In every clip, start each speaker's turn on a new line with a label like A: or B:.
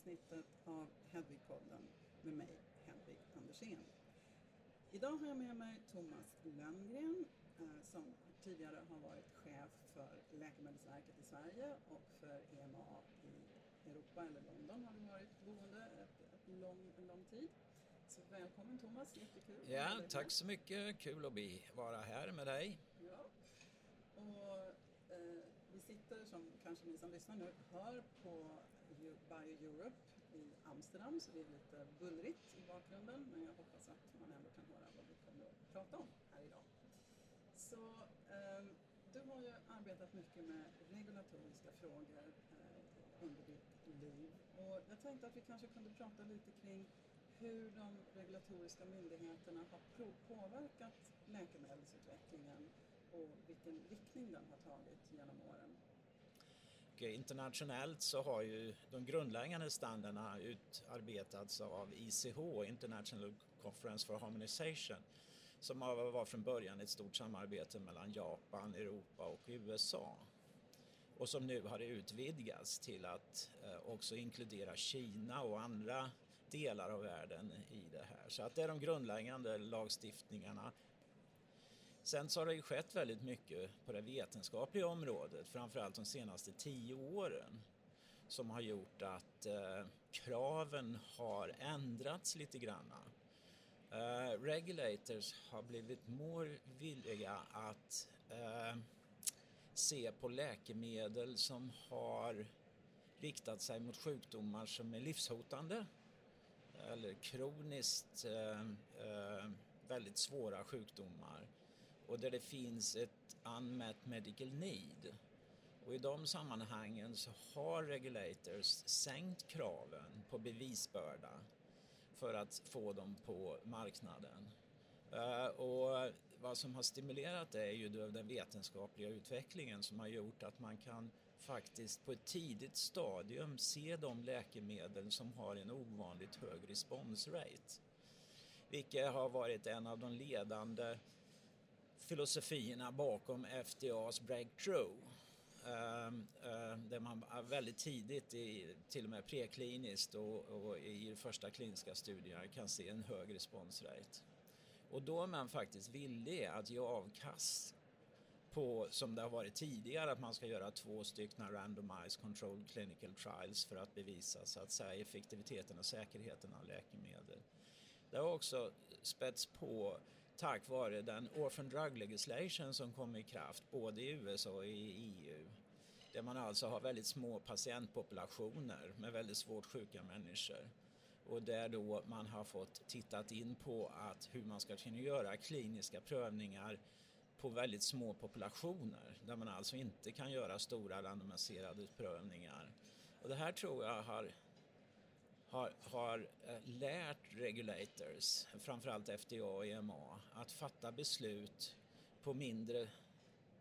A: avsnittet av Hedvigpodden med mig, Hedvig Andersén. Idag har jag med mig Thomas Lönngren eh, som tidigare har varit chef för Läkemedelsverket i Sverige och för EMA i Europa, eller London har du varit boende ett, ett lång, en lång tid. Så välkommen Thomas, jättekul.
B: Ja, tack så mycket. Kul att bli, vara här med dig.
A: Ja. Och, eh, vi sitter, som kanske ni som lyssnar nu hör, på Bio Europe i Amsterdam, så det är lite bullrigt i bakgrunden, men jag hoppas att man ändå kan höra vad vi kommer att prata om här idag. Så eh, du har ju arbetat mycket med regulatoriska frågor eh, under ditt liv och jag tänkte att vi kanske kunde prata lite kring hur de regulatoriska myndigheterna har påverkat läkemedelsutvecklingen och vilken riktning den har tagit genom åren
B: internationellt så har ju de grundläggande standarderna utarbetats av ICH, International Conference for Harmonization, som var från början ett stort samarbete mellan Japan, Europa och USA och som nu har utvidgats till att eh, också inkludera Kina och andra delar av världen i det här. Så att det är de grundläggande lagstiftningarna. Sen så har det ju skett väldigt mycket på det vetenskapliga området, framförallt de senaste tio åren som har gjort att eh, kraven har ändrats lite grann. Eh, regulators har blivit mer villiga att eh, se på läkemedel som har riktat sig mot sjukdomar som är livshotande eller kroniskt eh, eh, väldigt svåra sjukdomar och där det finns ett unmet medical need. Och i de sammanhangen så har regulators sänkt kraven på bevisbörda för att få dem på marknaden. Eh, och vad som har stimulerat det är ju den vetenskapliga utvecklingen som har gjort att man kan faktiskt på ett tidigt stadium se de läkemedel som har en ovanligt hög responsrate. Vilket har varit en av de ledande filosofierna bakom FDAs breakthrough. Ehm, ehm, där man väldigt tidigt, i, till och med prekliniskt och, och i första kliniska studier kan se en hög responsrate. Och då är man faktiskt villig att ge avkast på, som det har varit tidigare, att man ska göra två stycken randomized controlled clinical trials för att bevisa så att säga effektiviteten och säkerheten av läkemedel. Det har också spätts på tack vare den Orphan Drug Legislation som kom i kraft både i USA och i EU. Där man alltså har väldigt små patientpopulationer med väldigt svårt sjuka människor. Och där då man har fått tittat in på att hur man ska kunna göra kliniska prövningar på väldigt små populationer där man alltså inte kan göra stora randomiserade prövningar. Och det här tror jag har har, har eh, lärt regulators, framförallt FDA och EMA, att fatta beslut på mindre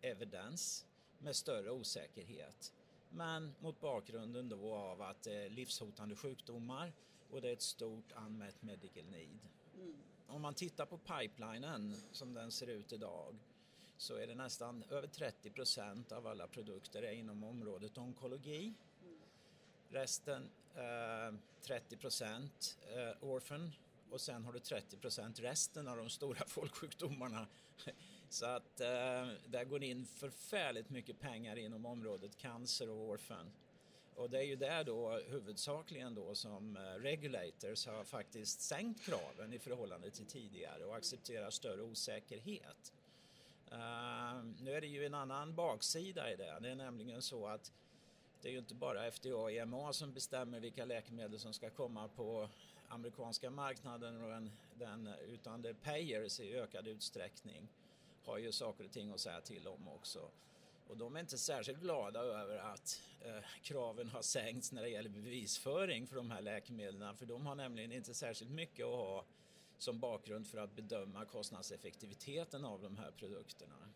B: evidens med större osäkerhet. Men mot bakgrunden då av att det är livshotande sjukdomar och det är ett stort unmet medical need. Mm. Om man tittar på pipelinen som den ser ut idag så är det nästan över 30 procent av alla produkter är inom området onkologi. Resten, eh, 30 procent eh, orphan och sen har du 30 procent resten av de stora folksjukdomarna. Så att eh, där går in förfärligt mycket pengar inom området cancer och orphan. Och det är ju där då huvudsakligen då som eh, regulators har faktiskt sänkt kraven i förhållande till tidigare och accepterar större osäkerhet. Uh, nu är det ju en annan baksida i det. Det är nämligen så att det är ju inte bara FDA och EMA som bestämmer vilka läkemedel som ska komma på amerikanska marknaden och den, den, utan det payers i ökad utsträckning har ju saker och ting att säga till om också. Och de är inte särskilt glada över att eh, kraven har sänkts när det gäller bevisföring för de här läkemedlen för de har nämligen inte särskilt mycket att ha som bakgrund för att bedöma kostnadseffektiviteten av de här produkterna.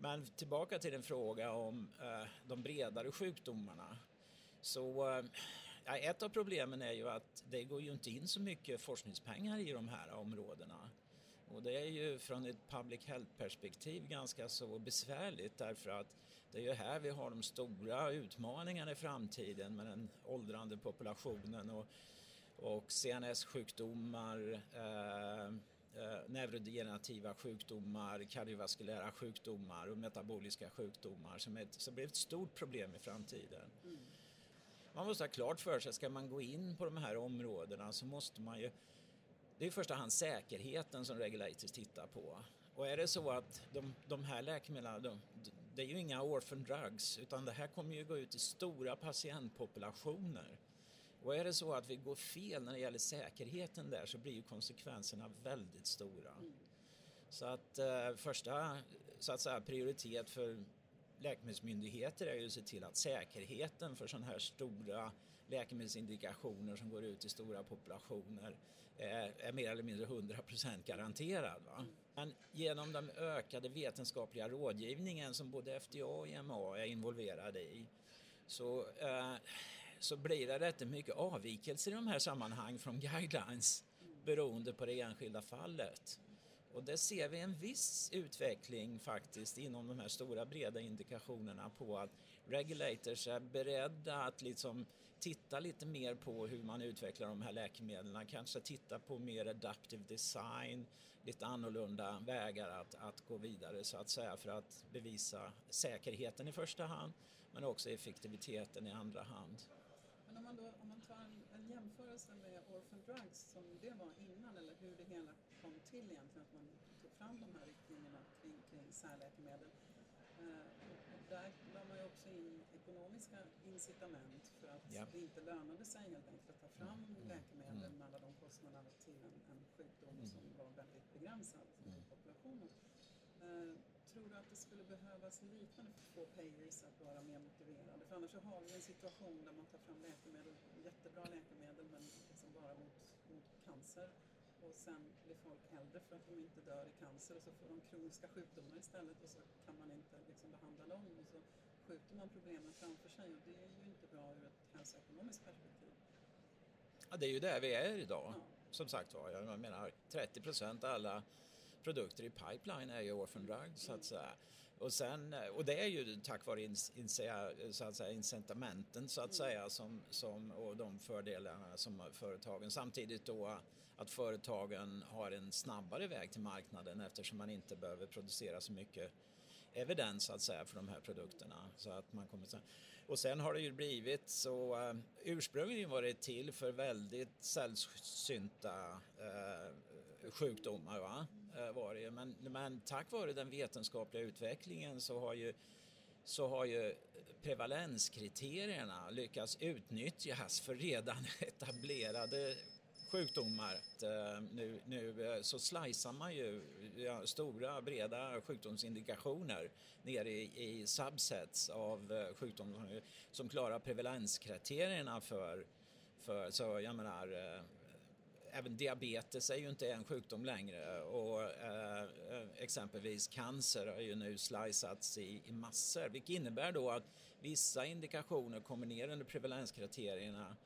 B: Men tillbaka till din fråga om eh, de bredare sjukdomarna. Så eh, ett av problemen är ju att det går ju inte in så mycket forskningspengar i de här områdena. Och det är ju från ett public health-perspektiv ganska så besvärligt därför att Det är ju här vi har de stora utmaningarna i framtiden med den åldrande populationen och, och CNS-sjukdomar, eh, eh, neurodegenerativa sjukdomar, kardiovaskulära sjukdomar och metaboliska sjukdomar som, ett, som blir ett stort problem i framtiden. Mm. Man måste ha klart för sig, ska man gå in på de här områdena så måste man ju det är i första hand säkerheten som regulators tittar på. Och är det så att de, de här läkemedlen, de, det är ju inga orphan drugs utan det här kommer ju gå ut i stora patientpopulationer. Och är det så att vi går fel när det gäller säkerheten där så blir ju konsekvenserna väldigt stora. Mm. Så att eh, första så att säga, prioritet för läkemedelsmyndigheter är ju att se till att säkerheten för sådana här stora läkemedelsindikationer som går ut i stora populationer är, är mer eller mindre 100% garanterad. Va? Men genom den ökade vetenskapliga rådgivningen som både FDA och EMA är involverade i så, eh, så blir det rätt mycket avvikelser i de här sammanhang från guidelines beroende på det enskilda fallet. Och där ser vi en viss utveckling faktiskt inom de här stora breda indikationerna på att regulators är beredda att liksom titta lite mer på hur man utvecklar de här läkemedlen, kanske titta på mer adaptive design, lite annorlunda vägar att, att gå vidare så att säga för att bevisa säkerheten i första hand men också effektiviteten i andra hand.
A: Man, då, om man tar en, en jämförelse med Orphan Drugs som det var innan eller hur det hela kom till egentligen, att man tog fram de här riktlinjerna kring, kring särläkemedel. Eh, där la man ju också in ekonomiska incitament för att ja. det inte lönade sig helt enkelt att ta fram mm. läkemedel mm. med alla de kostnaderna till en, en sjukdom mm. som var väldigt begränsad i mm. populationen. Eh, tror du att det skulle behövas liknande för att få payers att vara mer motiverade? För annars så har vi en situation där man tar fram läkemedel, jättebra läkemedel men liksom bara mot, mot cancer och sen blir folk äldre för att de inte dör i cancer och så får de kroniska sjukdomar istället och så kan man inte liksom behandla dem och så skjuter man problemen framför sig och det är ju inte bra ur ett hälsoekonomiskt perspektiv.
B: Ja, det är ju där vi är idag. Ja. Som sagt var, jag menar 30 procent av alla produkter i pipeline är ju orphan drug, så att säga. Och, sen, och det är ju tack vare in, in, så att säga, incitamenten så att säga som, som, och de fördelarna som företagen samtidigt då att företagen har en snabbare väg till marknaden eftersom man inte behöver producera så mycket evidens så att säga för de här produkterna. Så att man kommer och sen har det ju blivit så, uh, ursprungligen var det till för väldigt sällsynta uh, sjukdomar va? Eh, Var det. Men, men tack vare den vetenskapliga utvecklingen så har ju så har ju prevalenskriterierna lyckats utnyttjas för redan etablerade sjukdomar. Eh, nu, nu eh, så slicear man ju stora breda sjukdomsindikationer ner i, i subsets av sjukdomar som klarar prevalenskriterierna för, för så jag menar även diabetes är ju inte en sjukdom längre och eh, exempelvis cancer har ju nu sliceats i, i massor vilket innebär då att vissa indikationer kommer ner under prevalenskriterierna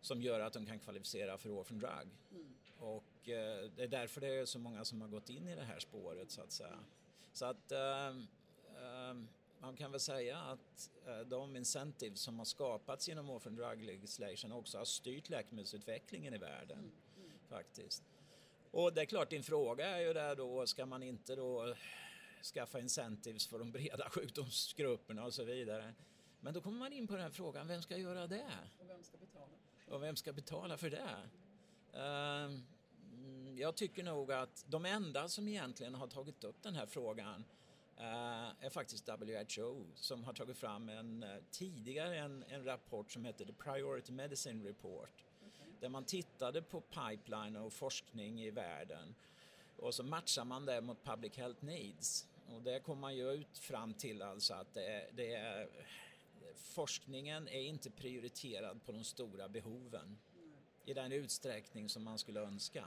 B: som gör att de kan kvalificera för orphan drug. Mm. Och eh, det är därför det är så många som har gått in i det här spåret så att säga. Så att eh, eh, man kan väl säga att eh, de incentives som har skapats genom orphan drug legislation också har styrt läkemedelsutvecklingen i världen mm. Faktiskt. Och det är klart, din fråga är ju där då, ska man inte då skaffa incentives för de breda sjukdomsgrupperna och så vidare. Men då kommer man in på den här frågan, vem ska göra det?
A: Och vem ska betala?
B: Och vem ska betala för det? Uh, jag tycker nog att de enda som egentligen har tagit upp den här frågan uh, är faktiskt WHO som har tagit fram en, uh, tidigare en, en, rapport som heter The Priority Medicine Report där man tittade på pipeline och forskning i världen och så matchar man det mot public health needs och där kommer man ju ut fram till alltså att det, det är forskningen är inte prioriterad på de stora behoven i den utsträckning som man skulle önska.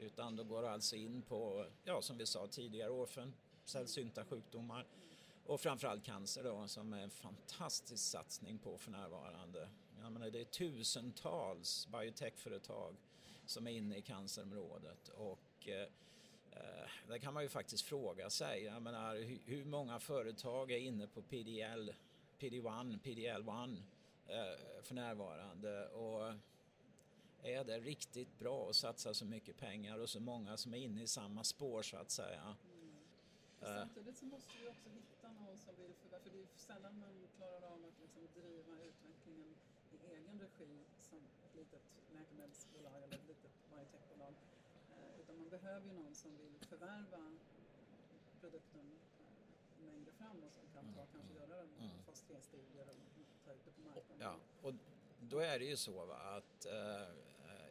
B: Utan då går det alltså in på, ja som vi sa tidigare, orfen, sällsynta sjukdomar och framförallt cancer då som är en fantastisk satsning på för närvarande. Jag menar, det är tusentals biotechföretag som är inne i cancerområdet och eh, eh där kan man ju faktiskt fråga sig, jag menar, hur många företag är inne på PDL, PD1, PDL1 eh, för närvarande och är det riktigt bra att satsa så mycket pengar och så många som är inne i samma spår så att säga. Eh.
A: Samtidigt så måste vi också hitta någon som vill förvärva, för det är sällan man klarar av att liksom driva utvecklingen egen regi som ett litet läkemedelsbolag eller ett litet biotechbolag. Eh, utan man behöver ju någon som vill förvärva produkten eh, längre fram och som kan ta, mm. kanske göra mm. fas 3-studier och ta ut det på marknaden.
B: Ja, och då är det ju så va, att eh,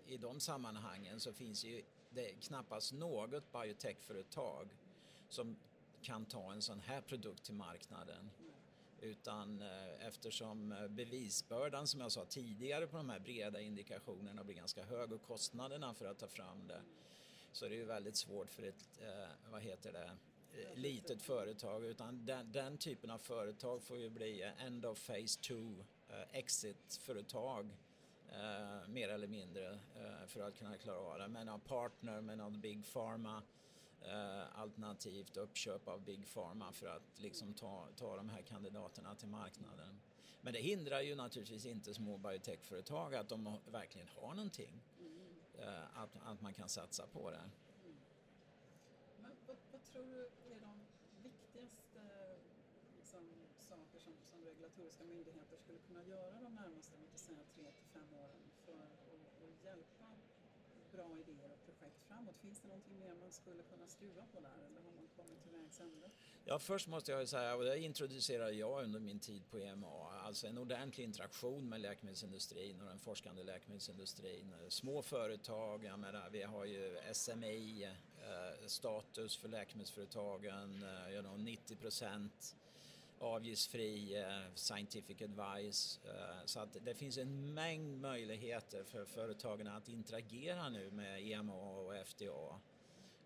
B: i de sammanhangen så finns ju det knappast något biotechföretag som kan ta en sån här produkt till marknaden. Utan eh, eftersom eh, bevisbördan som jag sa tidigare på de här breda indikationerna blir ganska hög och kostnaderna för att ta fram det så är det ju väldigt svårt för ett, eh, vad heter det, litet företag utan den, den, typen av företag får ju bli end of phase 2 exit-företag mer eller mindre för att kunna klara av det. Med någon partner, med någon big pharma eh, alternativt uppköp av big pharma för att liksom ta, ta de här kandidaterna till marknaden. Men det hindrar ju naturligtvis inte små biotechföretag att de verkligen har någonting. Eh, att, att man kan satsa på det.
A: Men vad, vad tror du är de viktigaste liksom, saker som, som regulatoriska myndigheter skulle kunna göra de närmaste, låt säga tre till fem åren för att, att hjälpa bra idéer framåt? Finns det någonting mer man skulle kunna skruva på där eller har man kommit till vägs ände?
B: Ja, först måste jag säga, och det introducerade jag under min tid på EMA, alltså en ordentlig interaktion med läkemedelsindustrin och den forskande läkemedelsindustrin. Små företag, jag menar, vi har ju SMI eh, status för läkemedelsföretagen, eh, you know, 90 procent avgiftsfri eh, scientific advice. Eh, så att det finns en mängd möjligheter för företagen att interagera nu med EMA och FDA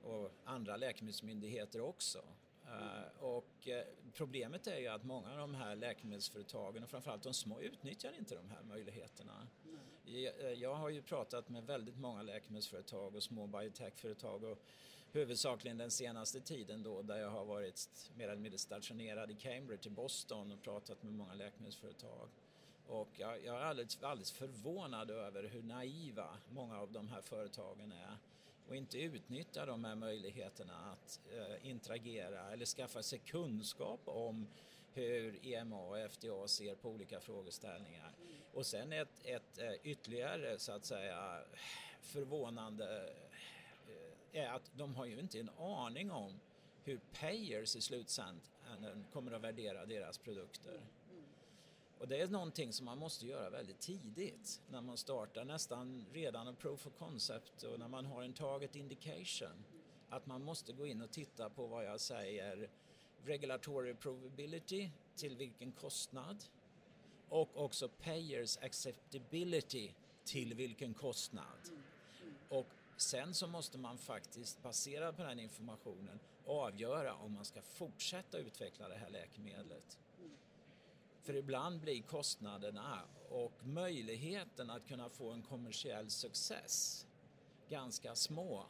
B: och andra läkemedelsmyndigheter också. Mm. och problemet är ju att många av de här läkemedelsföretagen och framförallt de små utnyttjar inte de här möjligheterna. Jag, jag har ju pratat med väldigt många läkemedelsföretag och små biotechföretag och huvudsakligen den senaste tiden då där jag har varit mer eller mindre stationerad i Cambridge i Boston och pratat med många läkemedelsföretag. Och jag, jag är alldeles, alldeles förvånad över hur naiva många av de här företagen är och inte utnyttjar de här möjligheterna att eh, interagera eller skaffa sig kunskap om hur EMA och FDA ser på olika frågeställningar. Och sen ett, ett eh, ytterligare så att säga förvånande är att de har ju inte en aning om hur payers i slutändan kommer att värdera deras produkter. Och det är någonting som man måste göra väldigt tidigt när man startar nästan redan en proof of concept och när man har en target indication. Att man måste gå in och titta på vad jag säger regulatory probability, till vilken kostnad och också payers acceptability, till vilken kostnad. Och Sen så måste man faktiskt baserat på den informationen avgöra om man ska fortsätta utveckla det här läkemedlet. För ibland blir kostnaderna och möjligheten att kunna få en kommersiell success ganska små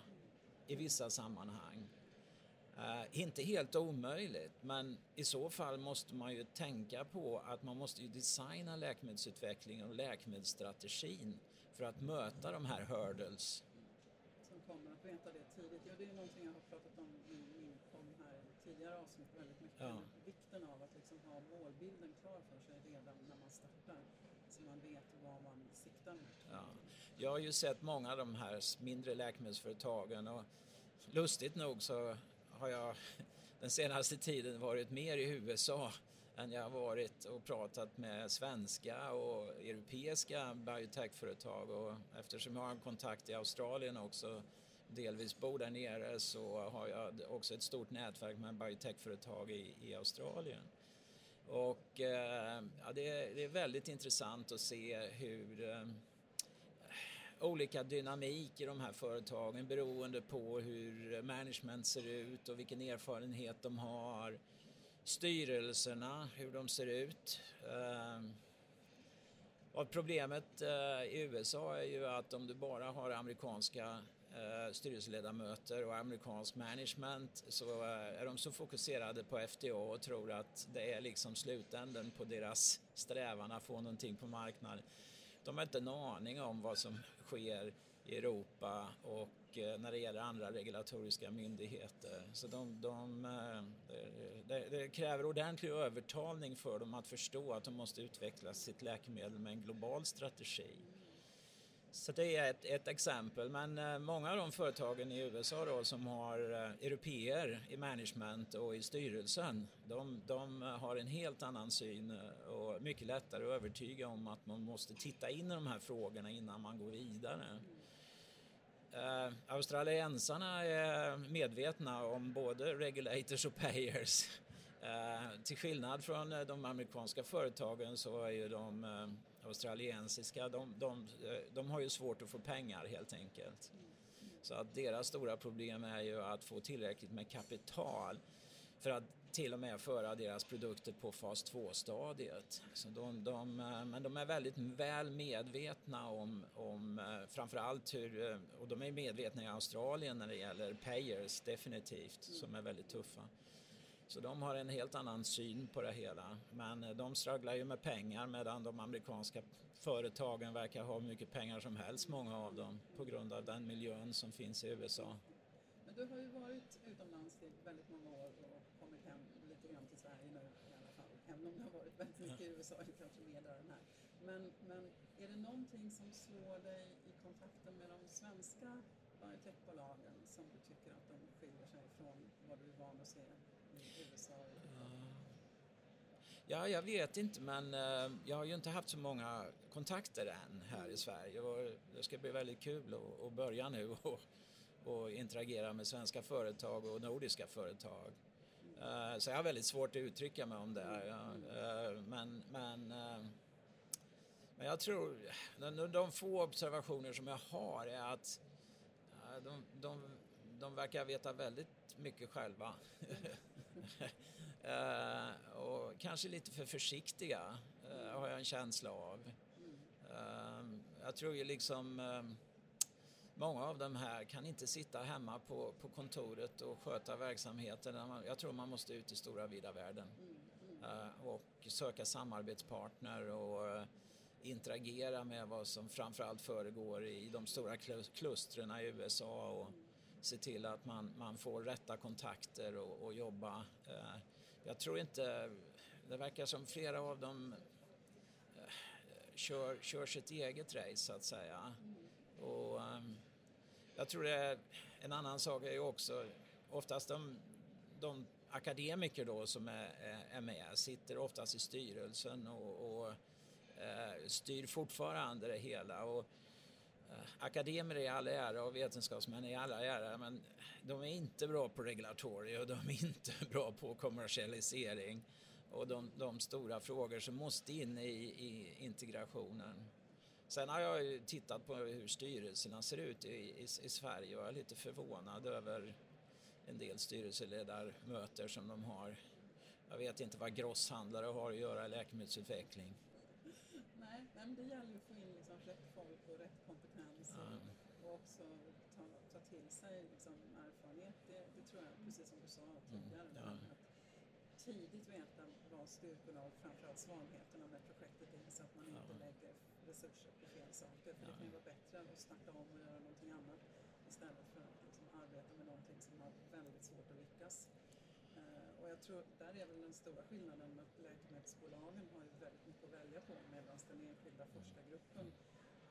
B: i vissa sammanhang. Uh, inte helt omöjligt, men i så fall måste man ju tänka på att man måste ju designa läkemedelsutvecklingen och läkemedelsstrategin för att möta de här hurdles
A: kommer att veta det tidigt. Ja, det är någonting jag har pratat om i min podd här i tidigare avsnitt väldigt mycket. Ja. Vikten av att liksom ha målbilden klar för sig redan när man startar så man vet vad man siktar mot.
B: Ja. Jag har ju sett många av de här mindre läkemedelsföretagen och lustigt nog så har jag den senaste tiden varit mer i USA än jag har varit och pratat med svenska och europeiska biotechföretag och eftersom jag har kontakt i Australien också delvis bor där nere så har jag också ett stort nätverk med biotechföretag i, i Australien. Och eh, ja, det, är, det, är, väldigt intressant att se hur eh, olika dynamik i de här företagen beroende på hur management ser ut och vilken erfarenhet de har. Styrelserna, hur de ser ut. Eh, och problemet eh, i USA är ju att om du bara har amerikanska eh, styrelseledamöter och amerikansk management så eh, är de så fokuserade på FDA och tror att det är liksom slutänden på deras strävan att få någonting på marknaden. De har inte en aning om vad som sker i Europa och eh, när det gäller andra regulatoriska myndigheter. Så de, de, eh, det, det, kräver ordentlig övertalning för dem att förstå att de måste utveckla sitt läkemedel med en global strategi. Så det är ett, ett, exempel, men eh, många av de företagen i USA då, som har eh, europeer i management och i styrelsen, de, de, har en helt annan syn eh, och mycket lättare att övertyga om att man måste titta in i de här frågorna innan man går vidare. Uh, australiensarna är medvetna om både regulators och payers. Uh, till skillnad från de amerikanska företagen så är ju de australiensiska, de, de, eh, de har ju svårt att få pengar helt enkelt. Så att deras stora problem är ju att få tillräckligt med kapital för att till och med föra deras produkter på fas 2-stadiet. Så de, de, eh, men de är väldigt väl medvetna om, om eh, framförallt hur, och de är medvetna i Australien när det gäller payers definitivt, som är väldigt tuffa. Så de har en helt annan syn på det hela. Men de strugglar ju med pengar medan de amerikanska företagen verkar ha mycket pengar som helst, många av dem, på grund av den miljön som finns i USA.
A: Men du har ju varit utomlands i väldigt många år och kommit hem lite grann till Sverige nu i alla fall. Även om du har varit väldigt mycket i USA, kanske mer där än här. Men, men är det någonting som slår dig i kontakten med de svenska biotechbolagen som du tycker att de skiljer sig från vad du är van att se i USA?
B: Ja, jag vet inte men eh, jag har ju inte haft så många kontakter än här i Sverige och det ska bli väldigt kul att, börja nu och och interagera med svenska företag och nordiska företag. Eh, så jag har väldigt svårt att uttrycka mig om det. Eh, men, men, men jag tror, de, de, få observationer som jag har är att de, de, de verkar veta väldigt mycket själva. Eh, och kanske lite för försiktiga, eh, har jag en känsla av. Eh, jag tror ju liksom många av de här kan inte sitta hemma på, på kontoret och sköta verksamheten. Jag tror man måste ut i stora vida världen och söka samarbetspartner och interagera med vad som framförallt föregår i de stora klustren i USA och se till att man, man får rätta kontakter och, och jobba. Eh, jag tror inte, det verkar som flera av dem eh, kör, kör sitt eget race så att säga. Och, ehm, jag tror det är en annan sak är ju också oftast de, de akademiker då som är, är med sitter oftast i styrelsen och, och eh, styr fortfarande det hela. Och, Akademier Akademer i all ära och vetenskapsmän i alla ära men de är inte bra på regulatorier och de är inte bra på kommersialisering och de, de stora frågor som måste in i, i integrationen. Sen har jag ju tittat på hur styrelserna ser ut i, i, i Sverige och jag är lite förvånad över en del styrelseledarmöter som de har. Jag vet inte vad grosshandlare har att göra i läkemedelsutveckling.
A: Nej, men det gäller ju få in liksom rätt folk och rätt kompetens och, mm. och också ta, ta till sig liksom erfarenhet. Det, det, tror jag, precis som du sa tidigare, mm. ja. att tidigt veta vad styrkorna och framförallt svagheterna med projektet är så att man inte ja. lägger resurser på fel saker. För ja. det kan ju vara bättre att starta om och göra någonting annat istället för att liksom arbeta med någonting som har väldigt svårt att lyckas. Uh, och jag tror, där är väl den stora skillnaden att läkemedelsbolagen har ju väldigt mycket att välja på medan den enskilda forskargruppen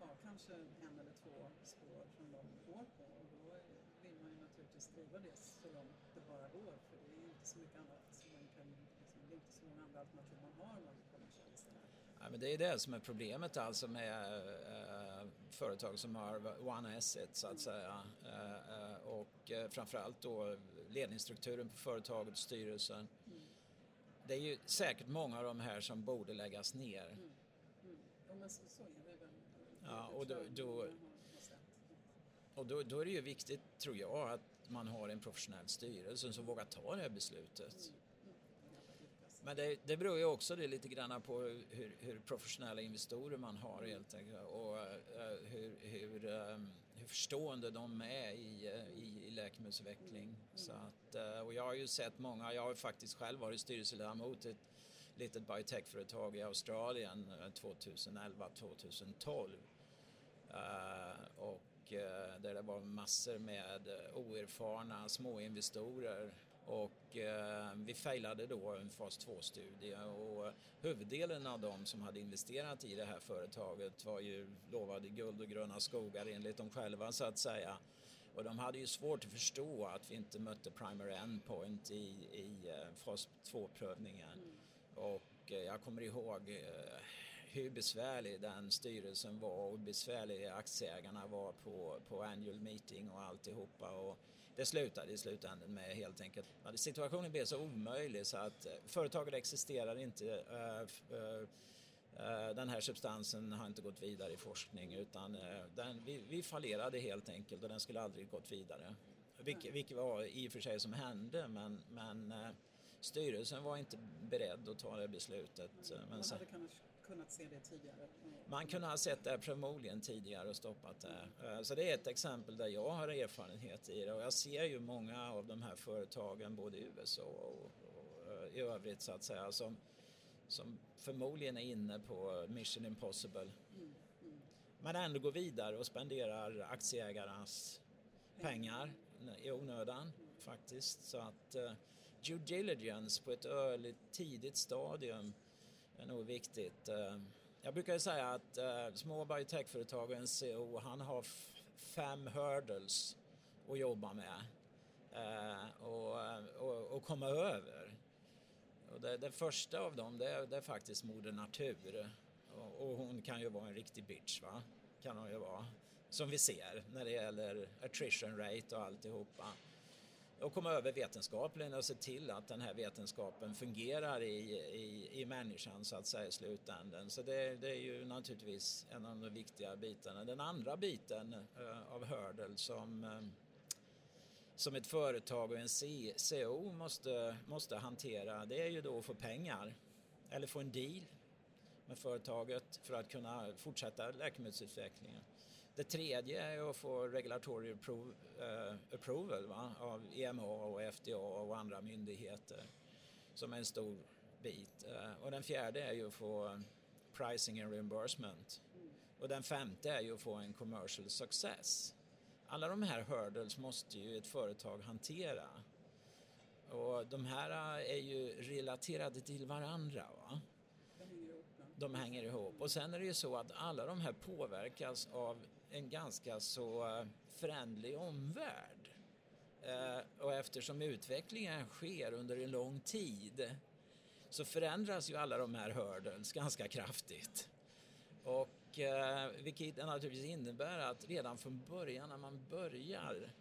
A: har kanske en eller två spår som de går på och då vill man ju naturligtvis driva det så långt det bara går för det är inte så mycket annat som man kan, liksom, det är inte så många andra alternativ man har man kommersialiserar.
B: Ja, men det är det som är problemet alltså med äh, företag som har one asset så att säga. Äh, och äh, framförallt då ledningsstrukturen på företaget, styrelsen. Mm. Det är ju säkert många av de här som borde läggas ner. Mm.
A: Mm. Ja, men så, så är det väl.
B: Ja, och då, då, och då, då, är det ju viktigt, tror jag, att man har en professionell styrelse som vågar ta det här beslutet. Men det, det beror ju också det lite grann på hur, hur, professionella investorer man har helt enkelt och uh, hur, hur, um, hur förstående de är i, eh, i, i läkemedelsutveckling. Så att, eh, och jag har ju sett många, jag har faktiskt själv varit styrelseledamot i ett litet biotechföretag i Australien 2011-2012 och där det var massor med oerfarna småinvestorer och eh, vi failade då en fas 2-studie och huvuddelen av dem som hade investerat i det här företaget var ju lovade guld och gröna skogar enligt dem själva så att säga. Och de hade ju svårt att förstå att vi inte mötte primary endpoint i, i eh, fas 2-prövningen. Mm. Och eh, jag kommer ihåg eh, hur besvärlig den styrelsen var och hur besvärlig aktieägarna var på, på annual meeting och alltihopa. Och det slutade i slutändan med helt enkelt, situationen blev så omöjlig så att eh, företaget existerar inte. Eh, eh, den här substansen har inte gått vidare i forskning utan den, vi, vi fallerade helt enkelt och den skulle aldrig gått vidare. Vilket, vilket var i och för sig som hände men, men styrelsen var inte beredd att ta det beslutet.
A: Men sen, kunnat se det tidigare?
B: Man kunde ha sett det förmodligen tidigare och stoppat det. Eh, så det är ett exempel där jag har erfarenhet i det och jag ser ju många av de här företagen både i USA och, och eh, i övrigt så att säga som, som förmodligen är inne på Mission Impossible. Mm, mm. Men ändå går vidare och spenderar aktieägarnas pengar i onödan mm. faktiskt. Så att eh, due diligence på ett öligt tidigt stadium är nog viktigt. Eh, jag brukar säga att uh, små biotechföretagens CEO CO, han har fem hurdles att jobba med uh, och, och, och, komma över. Och det, det första av dem det är, det är faktiskt moder natur och, och, hon kan ju vara en riktig bitch va, kan hon ju vara. Som vi ser när det gäller attrition rate och alltihopa och komma över vetenskapen och se till att den här vetenskapen fungerar i, i, i människan så att säga i slutändan. Så det, det, är ju naturligtvis en av de viktiga bitarna. Den andra biten eh, av Hördel som, eh, som ett företag och en CEO måste, måste hantera det är ju då att få pengar eller få en deal med företaget för att kunna fortsätta läkemedelsutvecklingen. Det tredje är att få regulatory eh, approval va? av EMA och FDA och andra myndigheter som är en stor bit. Eh, och den fjärde är ju att få pricing and reimbursement. Och den femte är ju att få en commercial success. Alla de här hurdles måste ju ett företag hantera. Och de här är ju relaterade till varandra. Va? De hänger ihop. Och sen är det ju så att alla de här påverkas av en ganska så eh, förändlig omvärld. Eh, och eftersom utvecklingen sker under en lång tid så förändras ju alla de här hurdles ganska kraftigt. Och eh, vilket naturligtvis innebär att redan från början när man börjar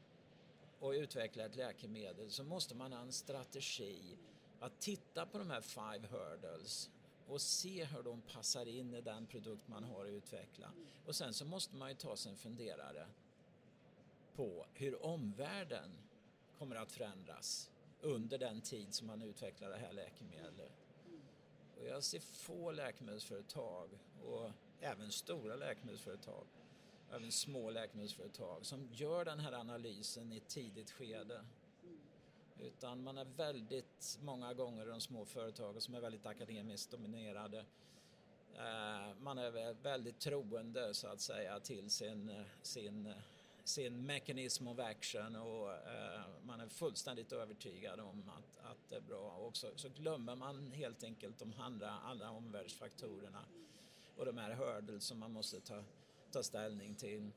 B: och utveckla ett läkemedel så måste man ha en strategi att titta på de här five hurdles och se hur de passar in i den produkt man har att utveckla. Och sen så måste man ju ta sig en funderare på hur omvärlden kommer att förändras under den tid som man utvecklar det här läkemedlet. Och jag ser få läkemedelsföretag och även stora läkemedelsföretag, även små läkemedelsföretag som gör den här analysen i ett tidigt skede. Utan man är väldigt många gånger de små företagen som är väldigt akademiskt dominerade. Eh, man är väldigt troende så att säga till sin, sin, sin mechanism of action och eh, man är fullständigt övertygad om att, att det är bra. Och så, så glömmer man helt enkelt de andra, alla omvärldsfaktorerna och de här hurdles som man måste ta, ta ställning till.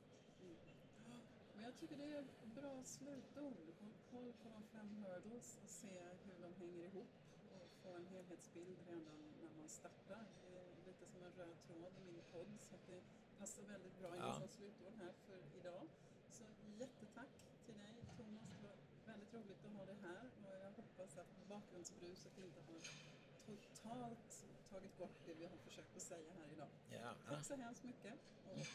A: Men jag tycker det är bra slutord koll på de fem hurdles och se hur de hänger ihop och få en helhetsbild redan när man startar. Det är lite som en röd tråd i min podd så det passar väldigt bra in ja. som slutord här för idag. Så jättetack till dig Thomas, det var väldigt roligt att ha dig här och jag hoppas att bakgrundsbruset inte har totalt tagit bort det vi har försökt att säga här idag. Ja. Tack så hemskt mycket och